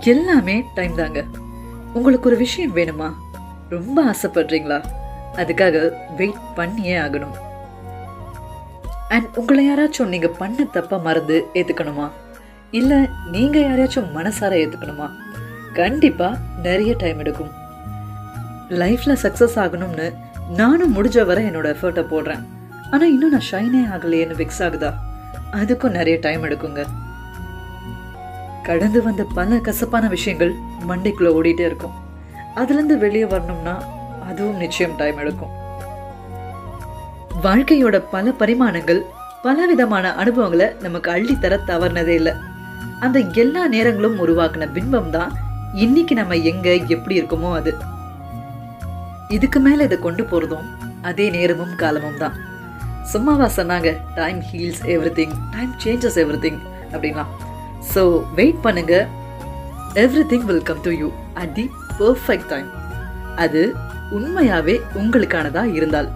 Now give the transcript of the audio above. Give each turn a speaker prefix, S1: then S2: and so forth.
S1: எல்லாமே டைம் தாங்க. உங்களுக்கு ஒரு விஷயம் வேணுமா? ரொம்ப ஆசைப்படுறீங்களா? அதுக்காக வெயிட் பண்ணியே ஆகணும். அண்ட் உங்களை யாராச்சும் நீங்க பண்ண தப்ப மறந்து ஏத்துக்கணுமா? இல்ல நீங்க யாரையாச்சும் மனசார ஏத்துக்கணுமா? கண்டிப்பா நிறைய டைம் எடுக்கும். லைஃப்ல சக்சஸ் ஆகணும்னு நானும் முடிஞ்ச வரை என்னோட எஃபர்ட்டை போடுறேன். ஆனா இன்னும் நான் ஷைனே ஆகலையேன்னு ஃபிக்ஸ் ஆகுதா? அதுக்கும் நிறைய டைம் எடுக்குங்க. கடந்து வந்த பல கசப்பான விஷயங்கள் மண்டைக்குள்ள ஓடிட்டே இருக்கும். அதுலேருந்து வெளியே வரணும்னா அதுவும் நிச்சயம் டைம் எடுக்கும். வாழ்க்கையோட பல பரிமாணங்கள் பல விதமான அனுபவங்களை நமக்கு அள்ளித்தர தவறுனதே இல்லை. அந்த எல்லா நேரங்களும் உருவாக்குன பின்பம் தான் இன்னைக்கு நம்ம எங்க எப்படி இருக்கோமோ அது. இதுக்கு மேல இதை கொண்டு போறதும் அதே நேரமும் காலமும் தான். சும்மாவா சொன்னாங்க time heals everything time changes everything அப்படின்லாம். ஸோ வெயிட் பண்ணுங்க. Everything will come to you at the perfect time அது உண்மையாகவே உங்களுக்கானதாக இருந்தால்.